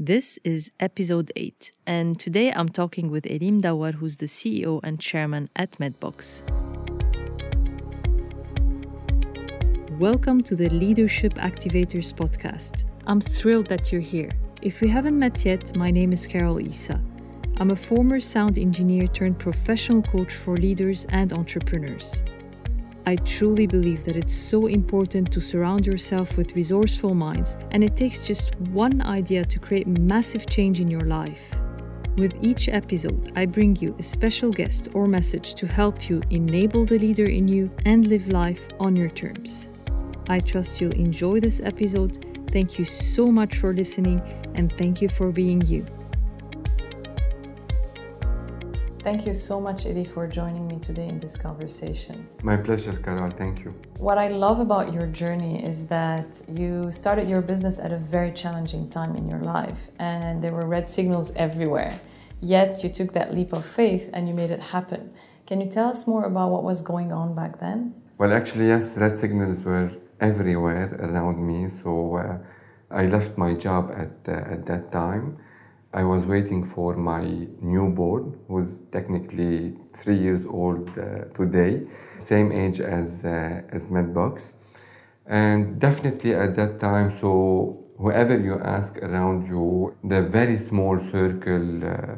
This is episode 8, and today I'm talking with Elim Dawar, who's the CEO and chairman at Medbox. Welcome to the Leadership Activators podcast. I'm thrilled that you're here. If we haven't met yet, my name is Carol Isa. I'm a former sound engineer turned professional coach for leaders and entrepreneurs. I truly believe that it's so important to surround yourself with resourceful minds, and it takes just one idea to create massive change in your life. With each episode, I bring you a special guest or message to help you enable the leader in you and live life on your terms. I trust you'll enjoy this episode. Thank you so much for listening, and thank you for being you. Thank you so much, Eddie, for joining me today in this conversation. My pleasure, Carol. Thank you. What I love about your journey is that you started your business at a very challenging time in your life, and there were red signals everywhere. Yet you took that leap of faith and you made it happen. Can you tell us more about what was going on back then? Well, actually, yes, red signals were everywhere around me. So uh, I left my job at, uh, at that time I was waiting for my newborn, who's technically three years old uh, today, same age as uh, as Medbox, and definitely at that time. So whoever you ask around you, the very small circle uh,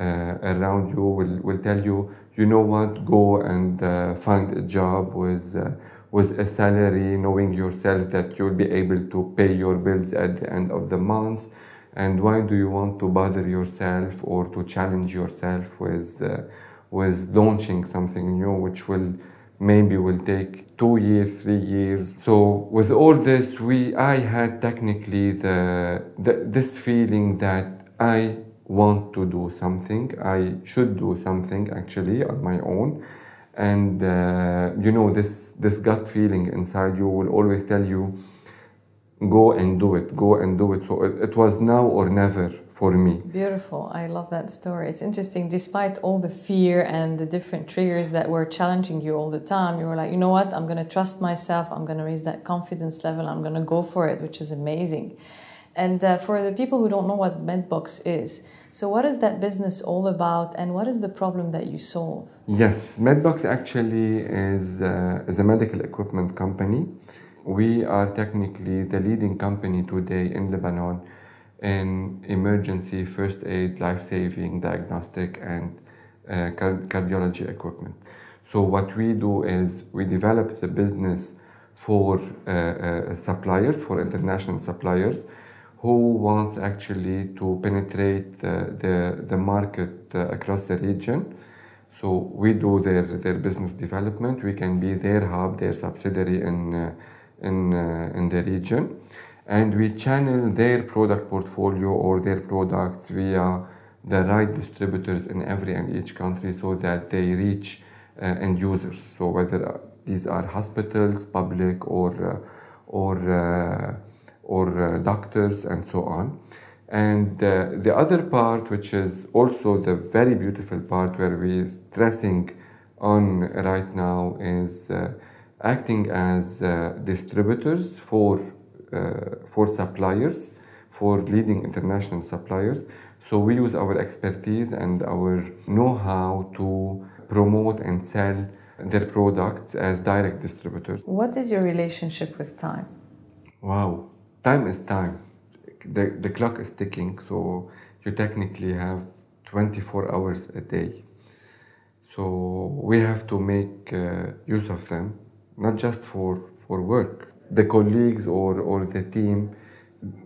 uh around you will, will tell you, you know what, go and uh, find a job with uh, with a salary, knowing yourself that you'll be able to pay your bills at the end of the month and why do you want to bother yourself or to challenge yourself with uh, with launching something new which will maybe will take two years three years? So with all this we i had technically the, the this feeling that i want to do something. I should do something actually on my own. And uh, you know this this gut feeling inside you will always tell you go and do it, go and do it. So it, it, was now or never for me. Beautiful. I love that story. It's interesting. Despite all the fear and the different triggers that were challenging you all the time, you were like, you know what? I'm going to trust myself. I'm going to raise that confidence level. I'm going to go for it, which is amazing. And uh, for the people who don't know what Medbox is, so what is that business all about, and what is the problem that you solve? Yes, Medbox actually is uh, is a medical equipment company we are technically the leading company today in Lebanon in emergency first aid, life saving, diagnostic, and uh, cardiology equipment. So, what we do is we develop the business for uh, uh, suppliers, for international suppliers who wants actually to penetrate the, the, the market uh, across the region. So, we do their, their business development, we can be their hub, their subsidiary in uh, in, uh, in the region and we channel their product portfolio or their products via the right distributors in every and each country so that they reach uh, end users. So whether uh, these are hospitals, public, or uh, or uh, or uh, doctors and so on. And the other part, which is also the very beautiful part, where we're stressing on right now, is acting as uh, distributors for, uh, for suppliers, for leading international suppliers. So we use our expertise and our know-how to promote and sell their products as direct distributors. What is your relationship with time? Wow, time is time. The, the clock is ticking, so you technically have 24 hours a day. So we have to make uh, use of them not just for, for work. The colleagues or, or the team,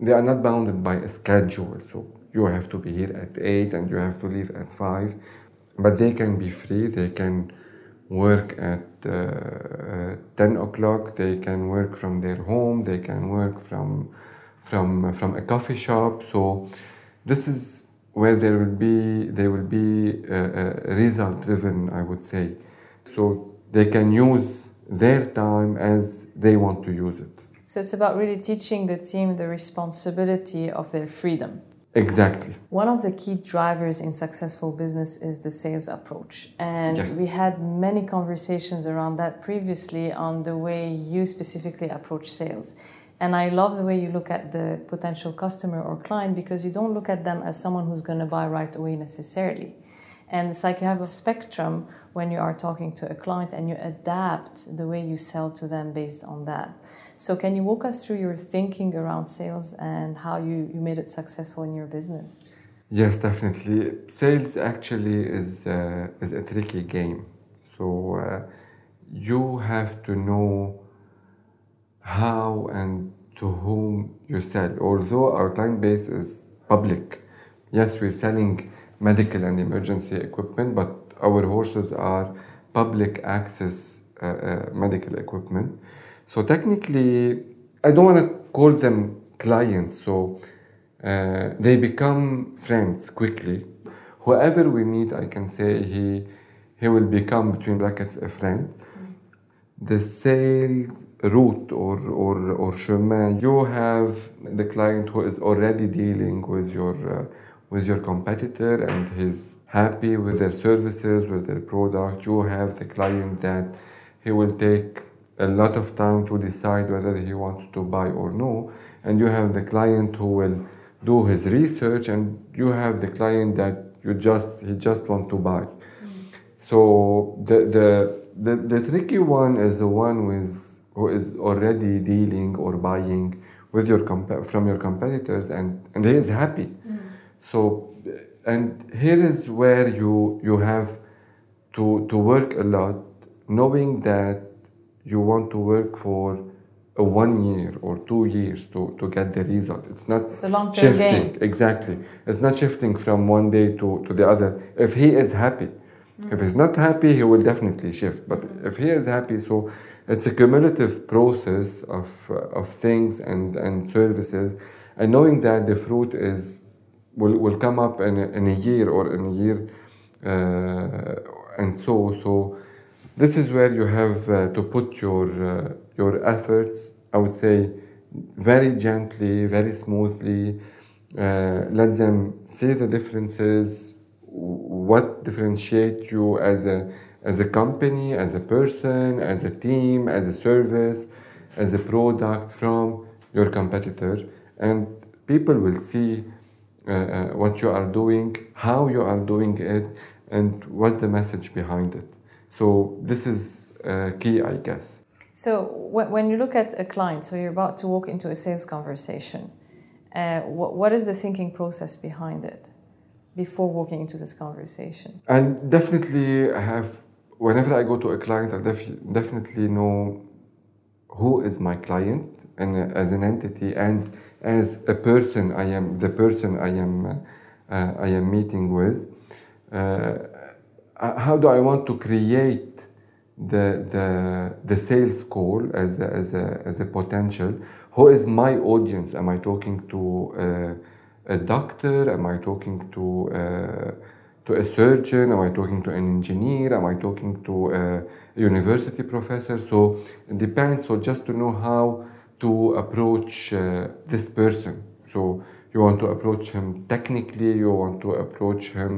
they are not bounded by a schedule. So you have to be here at 8 and you have to leave at 5. But they can be free, they can work at uh, 10 o'clock, they can work from their home, they can work from, from, from a coffee shop. So this is where there will be, they will be uh, uh, result driven, I would say. So they can use their time as they want to use it. So it's about really teaching the team the responsibility of their freedom. Exactly. One of the key drivers in successful business is the sales approach. And yes. we had many conversations around that previously on the way you specifically approach sales. And I love the way you look at the potential customer or client because you don't look at them as someone who's going to buy right away necessarily. And it's like you have a spectrum when you are talking to a client and you adapt the way you sell to them based on that. So, can you walk us through your thinking around sales and how you, you made it successful in your business? Yes, definitely. Sales actually is, uh, is a tricky game. So, uh, you have to know how and to whom you sell. Although our client base is public, yes, we're selling medical and emergency equipment, but our horses are public access uh, uh, medical equipment. So technically, I don't want to call them clients. So uh, they become friends quickly. Whoever we meet, I can say he he will become between brackets a friend. The sales route or, or, or chemin, you have the client who is already dealing with your, uh, with your competitor and he's happy with their services, with their product. You have the client that he will take a lot of time to decide whether he wants to buy or no. And you have the client who will do his research and you have the client that you just he just want to buy. Mm. So the, the the the tricky one is the one with who is already dealing or buying with your comp- from your competitors and, and he is happy. So, and here is where you, you have to, to work a lot, knowing that you want to work for a one year or two years to, to get the result. It's not it's a shifting. Game. Exactly. It's not shifting from one day to, to the other. If he is happy, mm. if he's not happy, he will definitely shift. But mm. if he is happy, so it's a cumulative process of, of things and, and services and knowing that the fruit is will, will come up in a, in a year or in a year uh, and so so this is where you have uh, to put your uh, your efforts i would say very gently very smoothly uh, let them see the differences what differentiate you as a as a company, as a person, as a team, as a service, as a product from your competitor. And people will see uh, uh, what you are doing, how you are doing it, and what the message behind it. So this is uh, key, I guess. So when you look at a client, so you're about to walk into a sales conversation, uh, what, what is the thinking process behind it before walking into this conversation? I definitely have whenever I go to a client, I def- definitely know who is my client and uh, as an entity and as a person I am the person I am uh, I am meeting with. Uh, how do I want to create the the the sales call as a, as a as a potential? Who is my audience? Am I talking to uh, a doctor? Am I talking to to a surgeon? Am I talking to an engineer? Am I talking to a university professor? So it depends. So just to know how to approach uh, this person. So you want to approach him technically, you want to approach him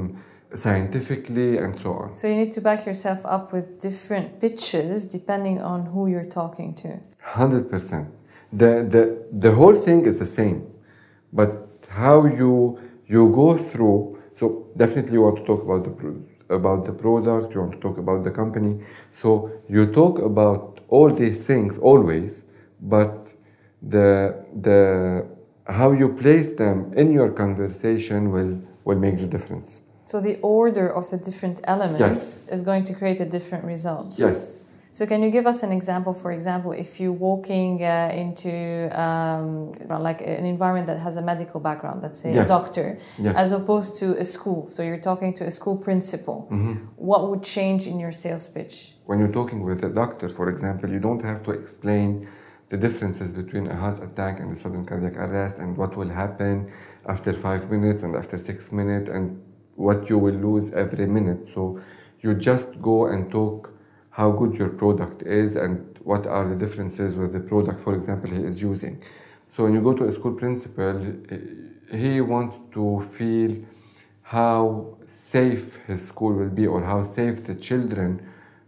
scientifically, and so on. So you need to back yourself up with different pitches depending on who you're talking to. 100%. The, the, the whole thing is the same, but how you, you go through so definitely you want to talk about the product about the product, you want to talk about the company. So you talk about all these things always, but the the how you place them in your conversation will will make the difference. So the order of the different elements yes. is going to create a different result. Yes. So can you give us an example? For example, if you're walking uh, into um, like an environment that has a medical background, let's say yes. a doctor, yes. as opposed to a school. So you're talking to a school principal. Mm-hmm. What would change in your sales pitch? When you're talking with a doctor, for example, you don't have to explain the differences between a heart attack and a sudden cardiac arrest and what will happen after five minutes and after six minutes and what you will lose every minute. So you just go and talk how good your product is and what are the differences with the product, for example, he is using. So when you go to a school principal, he wants to feel how safe his school will be or how safe the children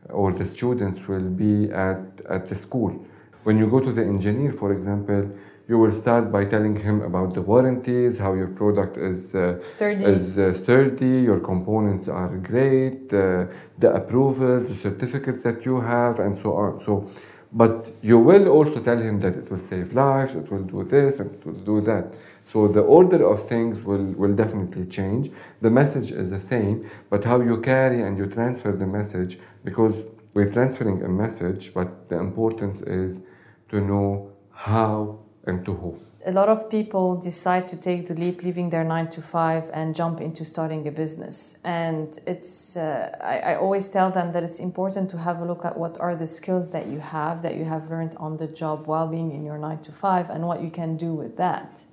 or the students will be at, at the school. When you go to the engineer, for example, you will start by telling him about the warranties, how your product is uh, Sturdy. is uh, sturdy, your components are great, uh, the approval, the certificates that you have, and so on. So, but you will also tell him that it will save lives, it will do this, and it will do that. So the order of things will, will definitely change. The message is the same, but how you carry and you transfer the message, because we're transferring a message, but the importance is to know how and to who. A lot of people decide to take the leap, leaving their nine to five, and jump into starting a business. And it's, uh, I, I always tell them that it's important to have a look at what are the skills that you have, that you have learned on the job while being in your nine to five, and what you can do with that.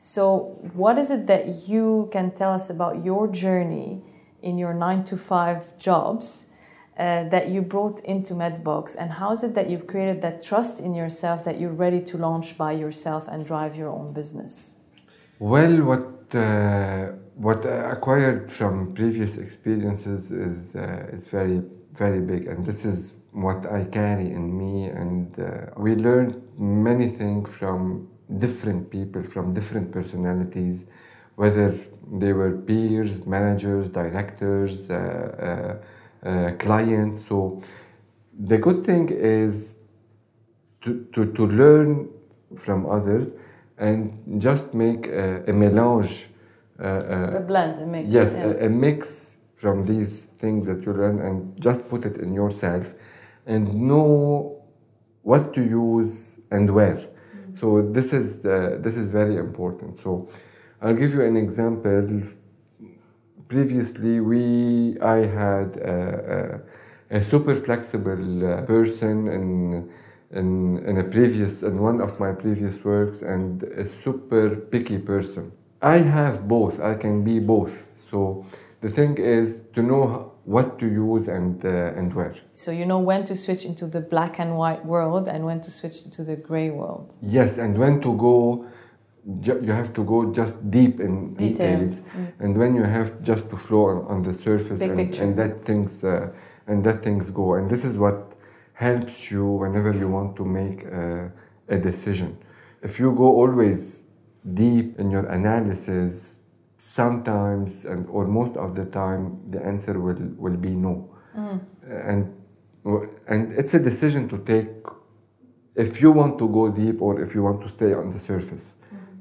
So, what is it that you can tell us about your journey in your nine to five jobs uh, that you brought into Medbox, and how is it that you've created that trust in yourself that you're ready to launch by yourself and drive your own business? Well, what uh, what I acquired from previous experiences is uh, is very very big, and this is what I carry in me. And uh, we learned many things from different people, from different personalities, whether they were peers, managers, directors, uh, uh, clients. So the good thing is to, to, to learn from others and just make a, a melange. Uh, uh, A blend, a mix. yes, yeah. a, a mix from these things that you learn and just put it in yourself and know what to use and where. So this is the, this is very important. So I'll give you an example. Previously, we I had a, a, a super flexible uh, person in, in in a previous in one of my previous works and a super picky person. I have both. I can be both. So the thing is to know what to use and uh, and where. So you know when to switch into the black and white world and when to switch into the gray world. Yes, and when to go, you have to go just deep in Detail. details, and when you have just to flow on, on the surface, Big and, picture. and that things uh, and that things go. And this is what helps you whenever you want to make a, a decision. If you go always deep in your analysis, sometimes and or most of the time the answer will will be no, and and it's a decision to take if you want to go deep or if you want to stay on the surface.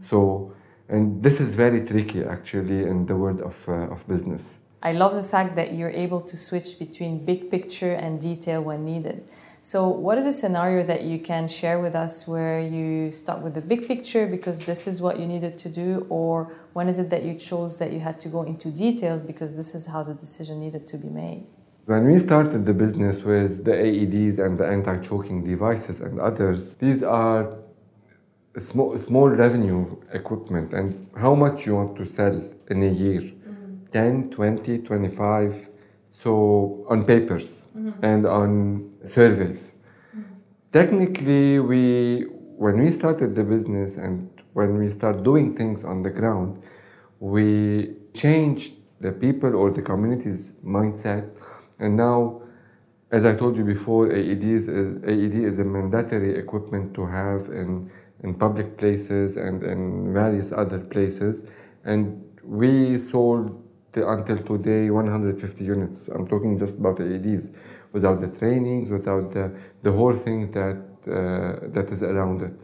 So, and this is very tricky actually in the world of, uh, of business. I love the fact that you're able to switch between big picture and detail when needed. So, what is a scenario that you can share with us where you start with the big picture because this is what you needed to do, or when is it that you chose that you had to go into details because this is how the decision needed to be made? When we started the business with the AEDs and the anti-choking devices and others, these are small, small revenue equipment. And how much you want to sell in a year? Mm-hmm. 10 20 25 so on papers mm-hmm. and on surveys. Mm-hmm. Technically we when we started the business and when we start doing things on the ground we changed the people or the community's mindset. And now as I told you before, AEDs is, AED is a mandatory equipment to have in, in public places and in various other places. And we sold until today 150 units. I'm talking just about AEDs, without the trainings, without the, the whole thing that, uh, that is around it.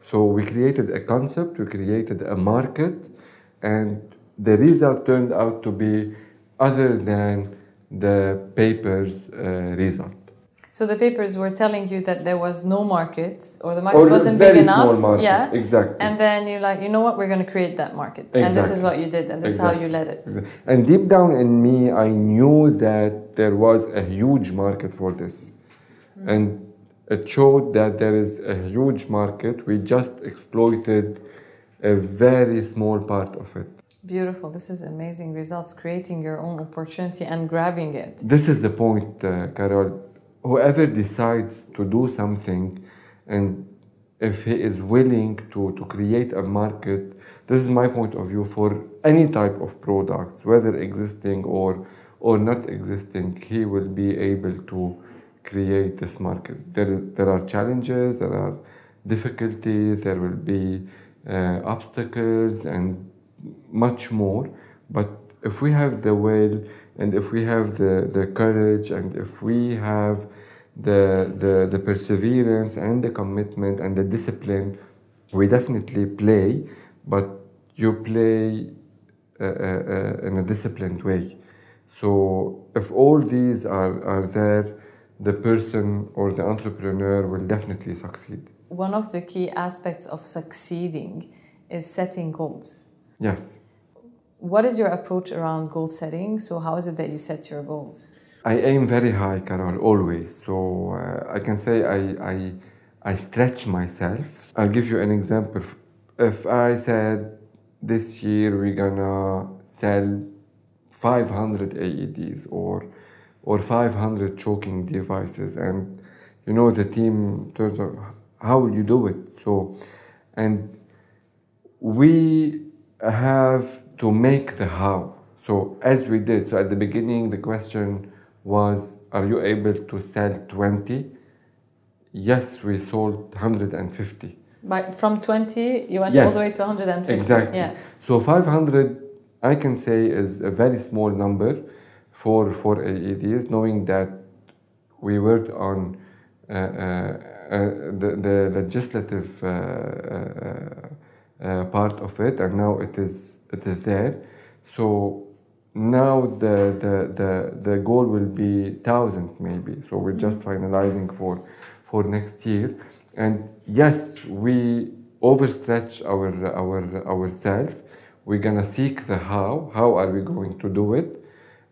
So we created a concept, we created a market, and the result turned out to be other than the paper's uh, result. So the papers were telling you that there was no market or the market Or wasn't big enough. small market, Yeah. exactly. And then you're like, you know what, we're going to create that market. And this is what you did, and this is how you led it. And deep down in me, I knew that there was a huge market for this. And it showed that there is a huge market. We just exploited a very small part of it. Beautiful. This is amazing results, creating your own opportunity and grabbing it. This is the point, uh, Carol. Whoever decides to do something, and if he is willing to, to create a market, this is my point of view for any type of products, whether existing or, or not existing, he will be able to create this market. There, there are challenges, there are difficulties, there will be uh, obstacles, and much more. But if we have the will, and if we have the, the courage, and if we have the, the, the perseverance and the commitment and the discipline, we definitely play, but you play uh, uh, uh, in a disciplined way. So if all these are, are there, the person or the entrepreneur will definitely succeed. One of the key aspects of succeeding is setting goals. Yes. What is your approach around goal setting? So, how is it that you set your goals? I aim very high, Carol, always. So uh, I can say I, I, I stretch myself. I'll give you an example. If I said this year we're gonna sell 500 AEDs or or 500 choking devices, and you know the team turns out, how will you do it? So, and we have to make the how. So as we did, so at the beginning the question was, are you able to sell 20? Yes, we sold 150. But from 20, you went Yes, all the way to 150. Exactly. Yeah. So 500, I can say, is a very small number for for AEDs, knowing that we worked on uh, uh, uh, the, the legislative uh, uh, part of it, and now it is it is there. So now the the the, the goal will be thousand maybe. So we're just finalizing for for next year. And yes, we overstretch our our ourselves. We're gonna seek the how. How are we going to do it?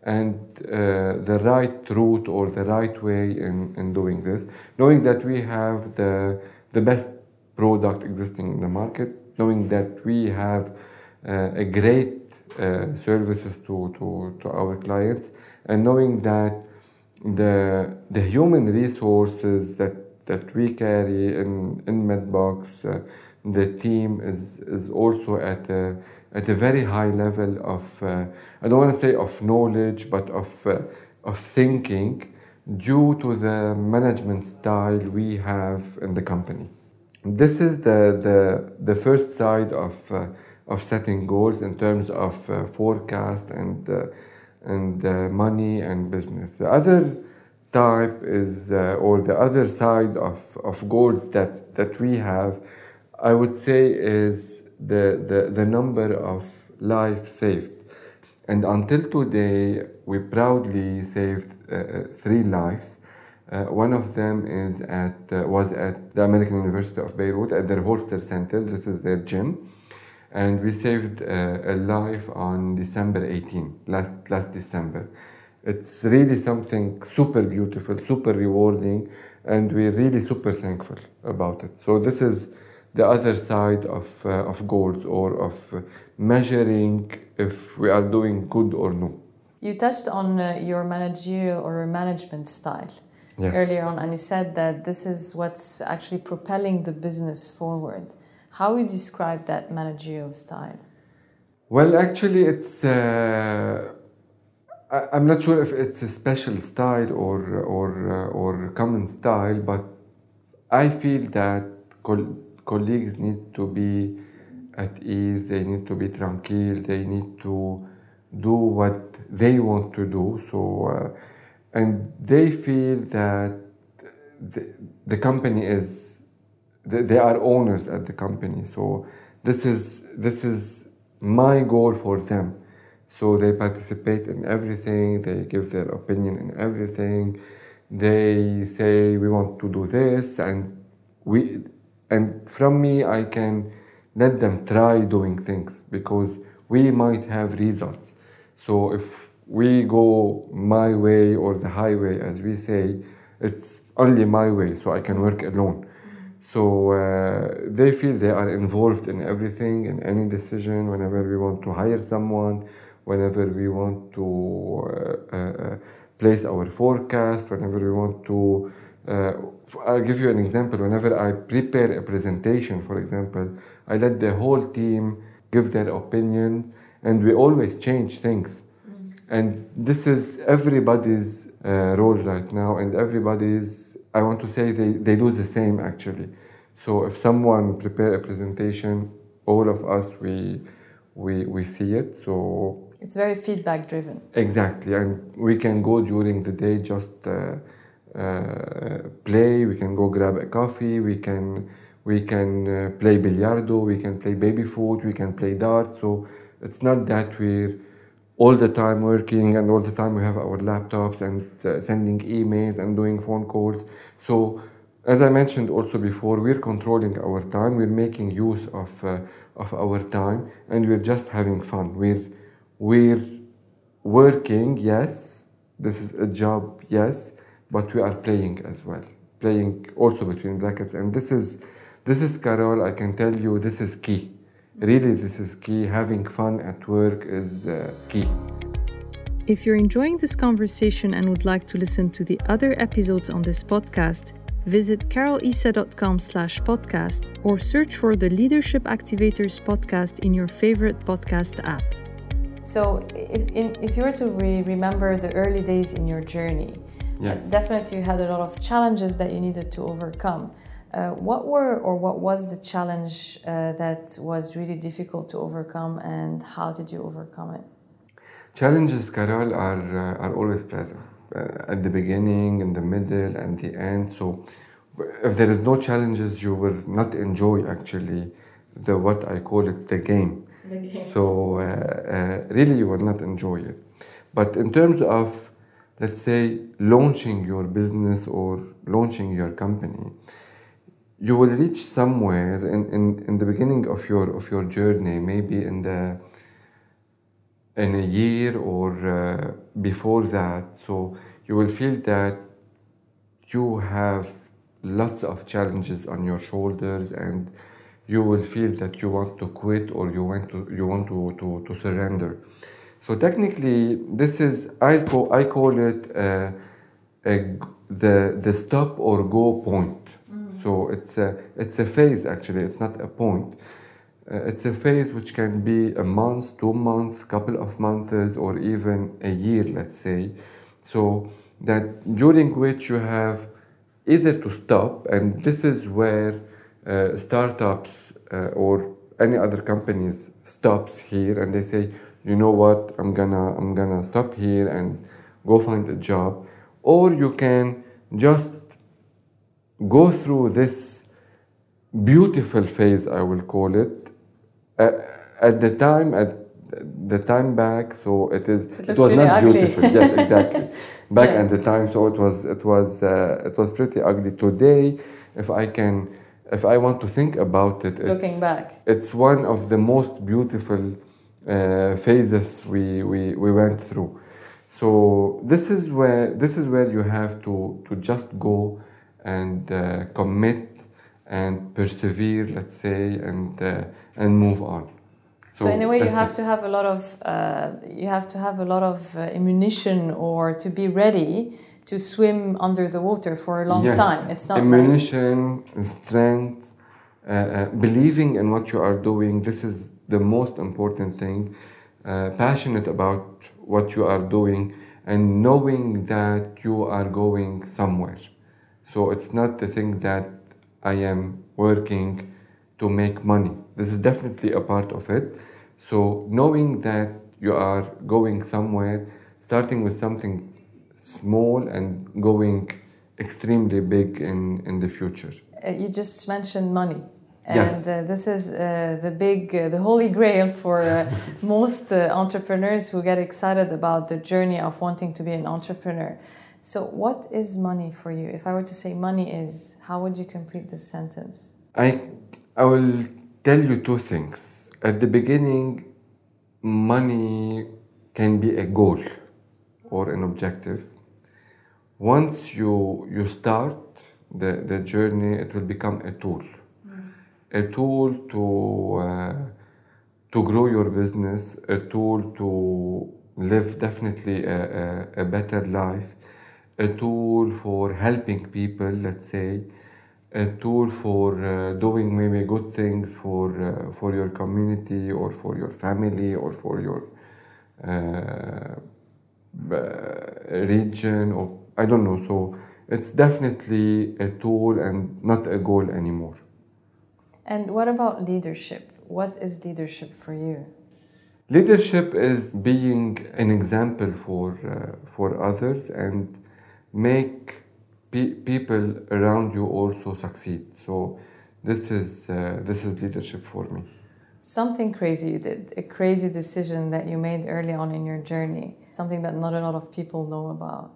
And uh, the right route or the right way in, in doing this, knowing that we have the the best product existing in the market, knowing that we have uh, a great uh, services to, to, to our clients, and knowing that the the human resources that that we carry in in Medbox, uh, the team is is also at a at a very high level of uh, I don't want to say of knowledge, but of uh, of thinking, due to the management style we have in the company. This is the the the first side of uh, of setting goals in terms of uh, forecast and uh, and uh, money and business. The other type is, uh, or the other side of, of goals that, that we have, I would say, is the, the, the number of lives saved. And until today, we proudly saved uh, three lives. Uh, one of them is at, uh, was at the American University of Beirut at their Hostler Center. This is their gym. And we saved uh, a life on December 18, last, last December. It's really something super beautiful, super rewarding, and we're really super thankful about it. So this is the other side of, uh, of goals or of measuring if we are doing good or no. You touched on uh, your managerial or management style Yes. earlier on, and you said that this is what's actually propelling the business forward. How would you describe that managerial style? Well, actually, it's. Uh, I'm not sure if it's a special style or or uh, or common style, but I feel that col- colleagues need to be at ease. They need to be tranquil. They need to do what they want to do. So, uh, and they feel that the, the company is they are owners at the company. So this is this is my goal for them. So they participate in everything. They give their opinion in everything. They say we want to do this, and we and from me I can let them try doing things because we might have results. So if we go my way or the highway, as we say, it's only my way, so I can work alone. So uh, they feel they are involved in everything, in any decision, whenever we want to hire someone, whenever we want to uh, uh, place our forecast, whenever we want to. Uh, I'll give you an example. Whenever I prepare a presentation, for example, I let the whole team give their opinion, and we always change things. And this is everybody's uh, role right now, and everybody's, I want to say, they, they do the same actually. So if someone prepare a presentation, all of us we we we see it. So it's very feedback driven. Exactly, and we can go during the day just uh, uh, play. We can go grab a coffee. We can we can uh, play billiardo. We can play baby foot. We can play dart. So it's not that we're all the time working and all the time we have our laptops and uh, sending emails and doing phone calls. So as I mentioned also before, we're controlling our time. We're making use of uh, of our time, and we're just having fun. We're we're working, yes. This is a job, yes, but we are playing as well. Playing also between brackets, and this is this is Carol. I can tell you, this is key. Really, this is key. Having fun at work is uh, key. If you're enjoying this conversation and would like to listen to the other episodes on this podcast, visit carolisa.com slash podcast or search for the Leadership Activators podcast in your favorite podcast app. So, if, in, if you were to re- remember the early days in your journey, yes. definitely you had a lot of challenges that you needed to overcome. Uh, what were or what was the challenge uh, that was really difficult to overcome, and how did you overcome it? Challenges, Carol, are uh, are always present uh, at the beginning, in the middle, and the end. So, if there is no challenges, you will not enjoy actually the what I call it the game so uh, uh, really, you will not enjoy it. But in terms of, let's say, launching your business or launching your company, you will reach somewhere in, in, in the beginning of your of your journey, maybe in the in a year or uh, before that. So you will feel that you have lots of challenges on your shoulders and you will feel that you want to quit or you want to you want to, to, to surrender. So technically, this is I call I call it uh, a, the the stop or go point. So it's a it's a phase actually. It's not a point. Uh, it's a phase which can be a month, two months, couple of months, or even a year, let's say. So that during which you have either to stop, and this is where uh, startups uh, or any other companies stops here and they say you know what i'm gonna i'm gonna stop here and go find a job or you can just go through this beautiful phase i will call it uh, at the time at the time back so it is it, it was really not ugly. beautiful yes exactly back yeah. at the time so it was it was uh, it was pretty ugly today if i can if I want to think about it, looking back, it's one of the most beautiful uh, phases we, we, we went through. So this is where this is where you have to to just go and uh, commit and persevere, let's say, and uh, and move on. So, so in a way, you have it. to have a lot of uh, you have to have a lot of uh, ammunition or to be ready to swim under the water for a long yes. time. It's not ammunition, like... strength, uh, uh, believing in what you are doing. This is the most important thing. Uh, passionate about what you are doing and knowing that you are going somewhere. So it's not the thing that I am working to make money. This is definitely a part of it. So knowing that you are going somewhere, starting with something small and going extremely big in, in the future. Uh, you just mentioned money. And yes. uh, this is uh, the big, uh, the holy grail for uh, most uh, entrepreneurs who get excited about the journey of wanting to be an entrepreneur. So, what is money for you? If I were to say money is, how would you complete this sentence? I, I will tell you two things. At the beginning, money can be a goal or an objective once you you start the, the journey it will become a tool a tool to uh, to grow your business a tool to live definitely a, a, a, better life a tool for helping people let's say a tool for uh, doing maybe good things for uh, for your community or for your family or for your uh, region or I don't know. So it's definitely a tool and not a goal anymore. And what about leadership? What is leadership for you? Leadership is being an example for, uh, for others and make pe- people around you also succeed. So this is, uh, this is leadership for me. Something crazy you did, a crazy decision that you made early on in your journey, something that not a lot of people know about.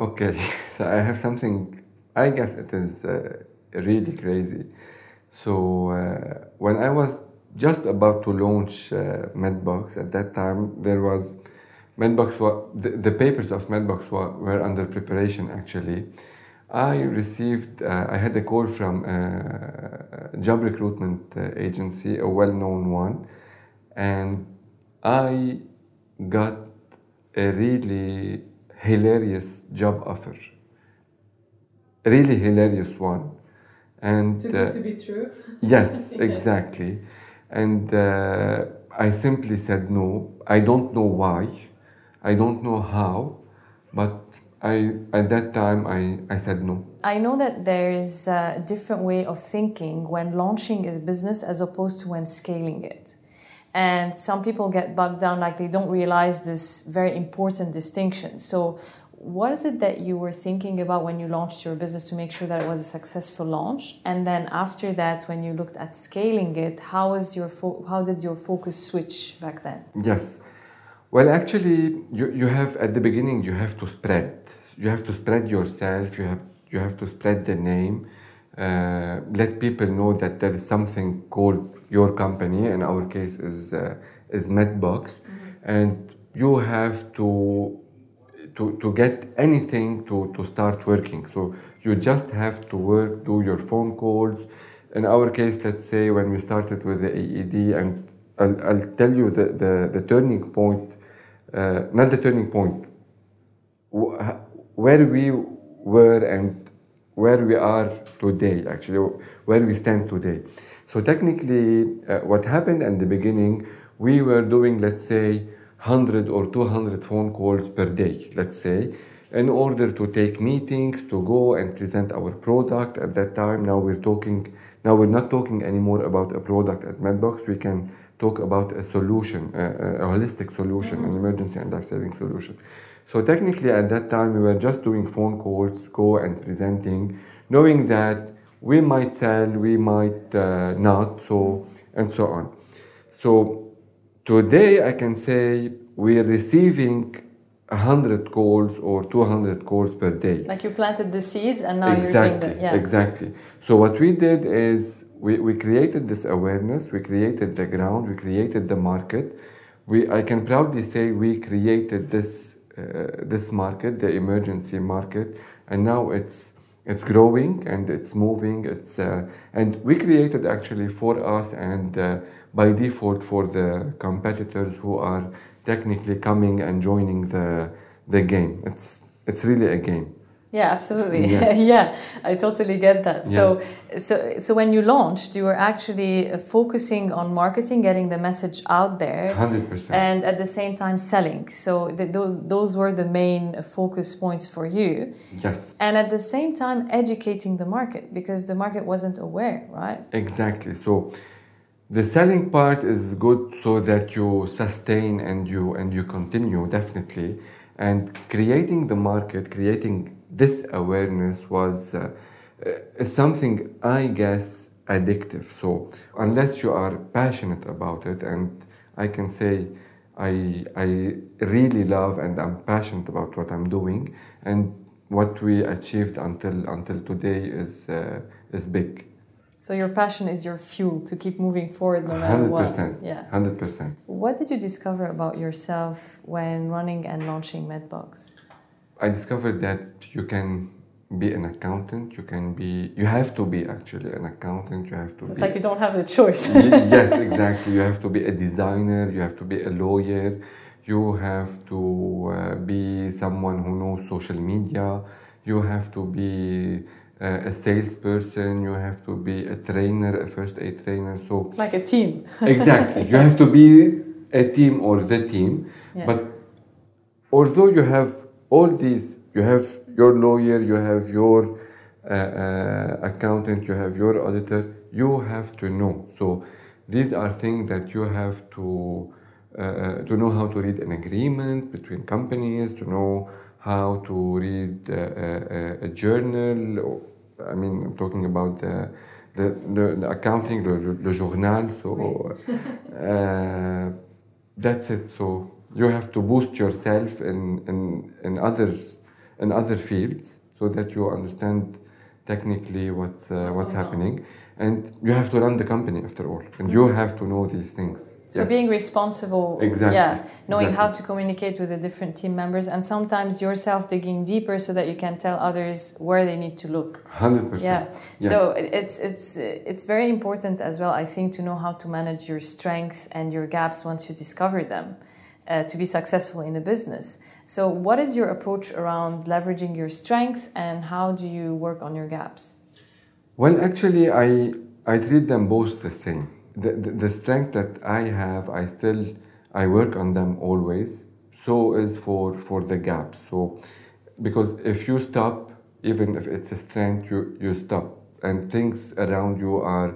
Okay, so I have something, I guess it is uh, really crazy. So uh, when I was just about to launch uh, Medbox, at that time there was Medbox, the, the papers of Medbox were, were under preparation actually. I received, uh, I had a call from a job recruitment uh, agency, a well known one, and I got a really hilarious job offer. Really hilarious one. And good uh, to be true? yes, exactly. And uh, I simply said no. I don't know why. I don't know how, but I at that time I, I said no. I know that there is a different way of thinking when launching a business as opposed to when scaling it. And some people get bogged down like they don't realize this very important distinction. So what is it that you were thinking about when you launched your business to make sure that it was a successful launch and then after that when you looked at scaling it how was your fo- how did your focus switch back then yes well, actually, you, you have at the beginning you have to spread. You have to spread yourself. You have you have to spread the name. Uh, let people know that there is something called your company. In our case, is uh, is Medbox, mm-hmm. and you have to to, to get anything to, to start working. So you just have to work, do your phone calls. In our case, let's say when we started with the AED, and I'll, I'll tell you the, the, the turning point uh, not the turning point, where we were and where we are today, actually, where we stand today. So technically, uh, what happened at the beginning, we were doing, let's say, 100 or 200 phone calls per day, let's say, in order to take meetings, to go and present our product. At that time, now we're talking, now we're not talking anymore about a product at Medbox. We can talk about a solution, a, a holistic solution, an emergency and life-saving solution. So technically, at that time, we were just doing phone calls, go and presenting, knowing that we might sell, we might uh, not, so and so on. So today, I can say we're receiving 100 calls or 200 calls per day. Like you planted the seeds and now exactly, you're doing the, yeah. Exactly. So what we did is we, we created this awareness, we created the ground, we created the market. We, I can proudly say we created this, uh, this market, the emergency market, and now it's, it's growing and it's moving. It's, uh, and we created actually for us and uh, by default for the competitors who are technically coming and joining the the game. It's it's really a game. Yeah, absolutely. Yes. yeah, I totally get that. Yeah. So, so, so when you launched, you were actually focusing on marketing, getting the message out there, hundred percent, and at the same time selling. So th- those those were the main focus points for you. Yes. And at the same time, educating the market because the market wasn't aware, right? Exactly. So the selling part is good so that you sustain and you and you continue definitely and creating the market creating this awareness was uh, uh, something i guess addictive so unless you are passionate about it and i can say i i really love and i'm passionate about what i'm doing and what we achieved until until today is uh, is big so your passion is your fuel to keep moving forward no matter 100%, what. Yeah. 100%. What did you discover about yourself when running and launching Medbox? I discovered that you can be an accountant, you can be, you have to be actually an accountant, you have to it's be, like you don't have the choice. yes, exactly. You have to be a designer, you have to be a lawyer, you have to uh, be someone who knows social media, you have to be uh, a salesperson, you have to be a trainer, a first aid trainer. So like a team. exactly, you have to be a team or the team. Yeah. But although you have all these, you have your lawyer, you have your uh, uh, accountant, you have your auditor. you have to know. So these are things that you have to uh, uh, to know how to read an agreement between companies, to know how to read uh, a, a journal. I mean, I'm talking about the the, the, the accounting, the, the journal. So uh, that's it. So you have to boost yourself in, in, in others in other fields so that you understand technically what's uh, what's happening. And you have to run the company after all. And you have to know these things. So yes. being responsible exactly. yeah knowing exactly. how to communicate with the different team members and sometimes yourself digging deeper so that you can tell others where they need to look. 100% yeah. Yes. so it's it's it's very important as well i think to know how to manage your strengths and your gaps once you discover them uh, to be successful in a business so what is your approach around leveraging your strength and how do you work on your gaps well, actually, I I treat them both the same. The, the, the strength that I have, I still I work on them always. So is for for the gaps. So because if you stop, even if it's a strength, you you stop, and things around you are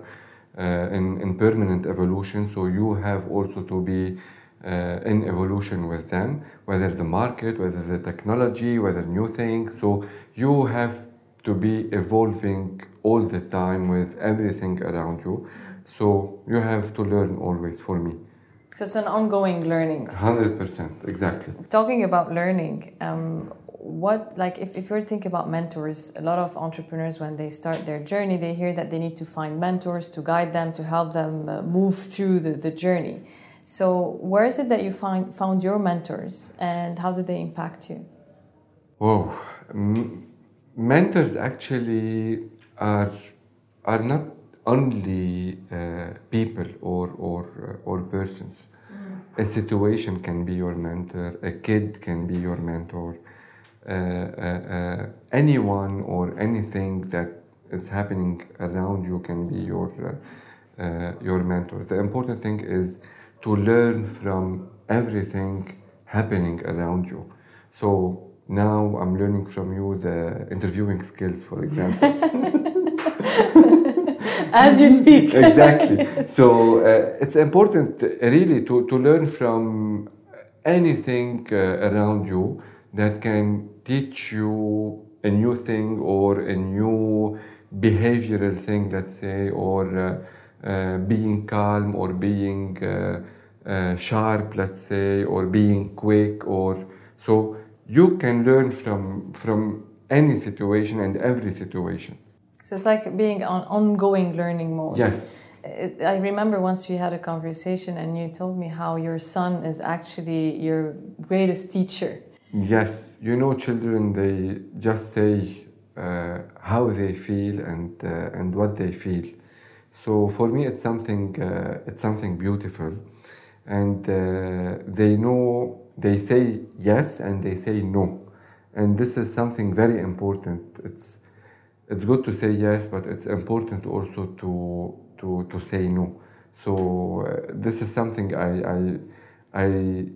uh, in in permanent evolution. So you have also to be uh, in evolution with them, whether the market, whether the technology, whether new things. So you have to be evolving all the time with everything around you. So you have to learn always for me. So it's an ongoing learning. 100%, exactly. Talking about learning, um, what, like, if, if you're thinking about mentors, a lot of entrepreneurs, when they start their journey, they hear that they need to find mentors to guide them, to help them uh, move through the, the journey. So, where is it that you find, found your mentors and how did they impact you? Whoa. M- mentors actually are are not only uh, people or or uh, or persons. Mm. A situation can be your mentor. A kid can be your mentor. Uh, uh, uh anyone or anything that is happening around you can be your uh, your mentor. The important thing is to learn from everything happening around you. So now I'm learning from you the interviewing skills, for example. As you speak. exactly. So uh, it's important, uh, really, to, to learn from anything uh, around you that can teach you a new thing or a new behavioral thing, let's say, or uh, uh being calm or being uh, sharp, let's say, or being quick, or so you can learn from from any situation and every situation. So it's like being on ongoing learning mode. Yes. It, I remember once we had a conversation and you told me how your son is actually your greatest teacher. Yes, you know, children they just say uh, how they feel and uh, and what they feel. So for me, it's something uh, it's something beautiful, and uh, they know they say yes and they say no. And this is something very important. It's, it's good to say yes, but it's important also to, to, to say no. So uh, this is something I, I, I,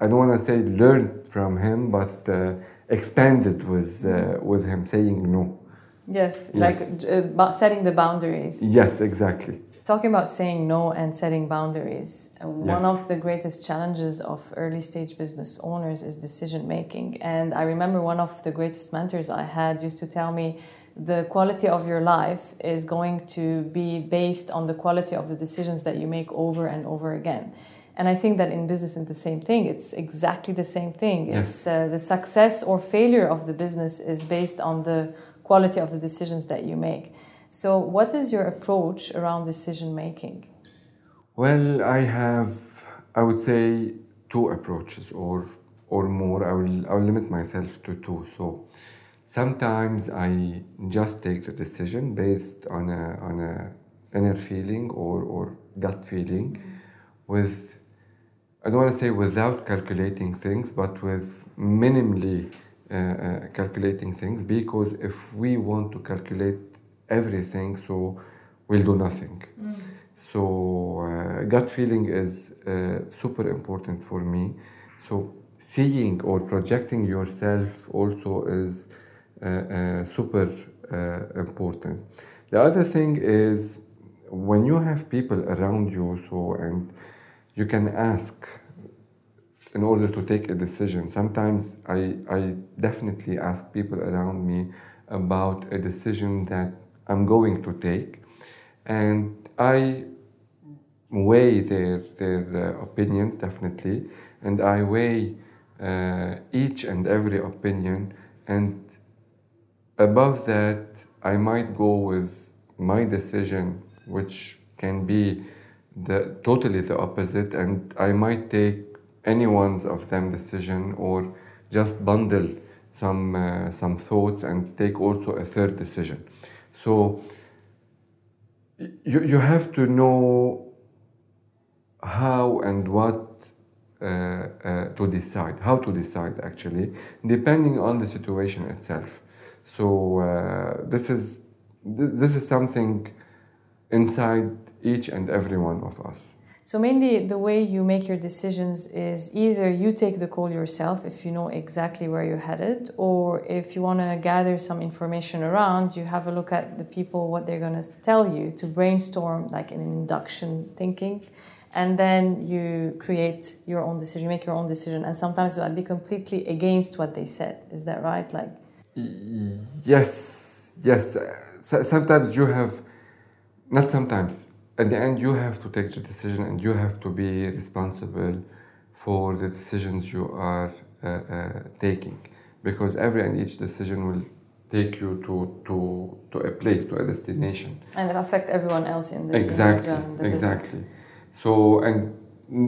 I don't want to say learned from him, but uh, expanded with, uh, with him saying no. Yes, yes. like uh, setting the boundaries. Yes, exactly. Talking about saying no and setting boundaries, yes. one of the greatest challenges of early stage business owners is decision making. And I remember one of the greatest mentors I had used to tell me the quality of your life is going to be based on the quality of the decisions that you make over and over again. And I think that in business, it's the same thing. It's exactly the same thing. Yes. It's uh, the success or failure of the business is based on the quality of the decisions that you make. So, what is your approach around decision making? Well, I have, I would say, two approaches or or more. I will I will limit myself to two. So, sometimes I just take the decision based on a on a inner feeling or or gut feeling, with I don't want to say without calculating things, but with minimally uh, uh, calculating things. Because if we want to calculate everything, so we'll do nothing. Mm. So uh, gut feeling is uh, super important for me. So seeing or projecting yourself also is uh, uh super uh, important. The other thing is when you have people around you, so and you can ask in order to take a decision. Sometimes I, I definitely ask people around me about a decision that I'm going to take, and I weigh their, their uh, opinions definitely, and I weigh uh, each and every opinion, and above that, I might go with my decision, which can be the totally the opposite, and I might take anyone's of them decision or just bundle some uh, some thoughts and take also a third decision. So you you have to know how and what uh, uh, to decide, how to decide actually, depending on the situation itself. So uh, this is this is something inside each and every one of us. So mainly the way you make your decisions is either you take the call yourself if you know exactly where you're headed, or if you want to gather some information around, you have a look at the people what they're going to tell you to brainstorm like an induction thinking and then you create your own decision, make your own decision, and sometimes it might be completely against what they said. Is that right? Like, yes, yes. Sometimes you have, not sometimes. At the end, you have to take the decision, and you have to be responsible for the decisions you are uh, uh, taking, because every and each decision will take you to, to, to a place, to a destination. And affect everyone else in the exactly, team as well, the exactly. business. So, and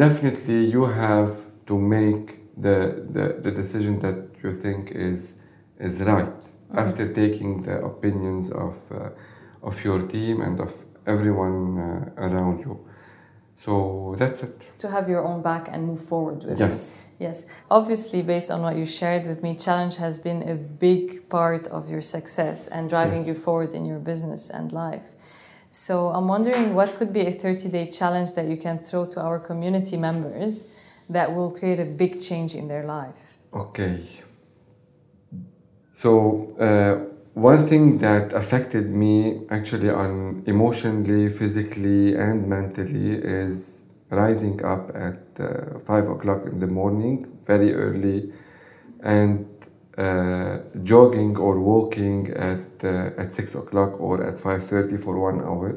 definitely you have to make the, the, the decision that you think is, is right mm-hmm. after taking the opinions of, uh, of your team and of everyone uh, around you. So that's it. To have your own back and move forward with yes. it. Yes. Yes. Obviously, based on what you shared with me, challenge has been a big part of your success and driving yes. you forward in your business and life. So I'm wondering what could be a 30 day challenge that you can throw to our community members that will create a big change in their life? Okay. So, uh, one thing that affected me actually on emotionally, physically, and mentally is rising up at uh, five o'clock in the morning, very early, and uh, jogging or walking at uh, at six o'clock or at five thirty for one hour.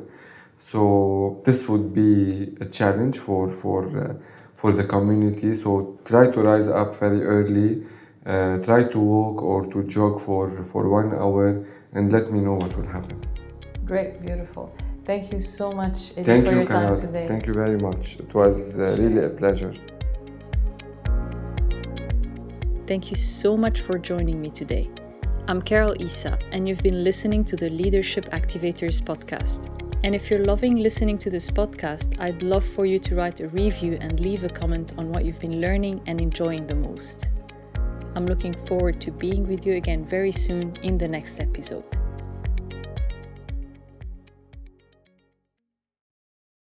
So this would be a challenge for for uh, for the community. So try to rise up very early. Uh, try to walk or to jog for for one hour and let me know what will happen. Great, beautiful. Thank you so much Eddie, Thank for you, your time today. Thank you very much. It was uh, really a pleasure. Thank you so much for joining me today. I'm Carol Isa, and you've been listening to the Leadership Activators podcast. And if you're loving listening to this podcast, I'd love for you to write a review and leave a comment on what you've been learning and enjoying the most. I'm looking forward to being with you again very soon in the next episode.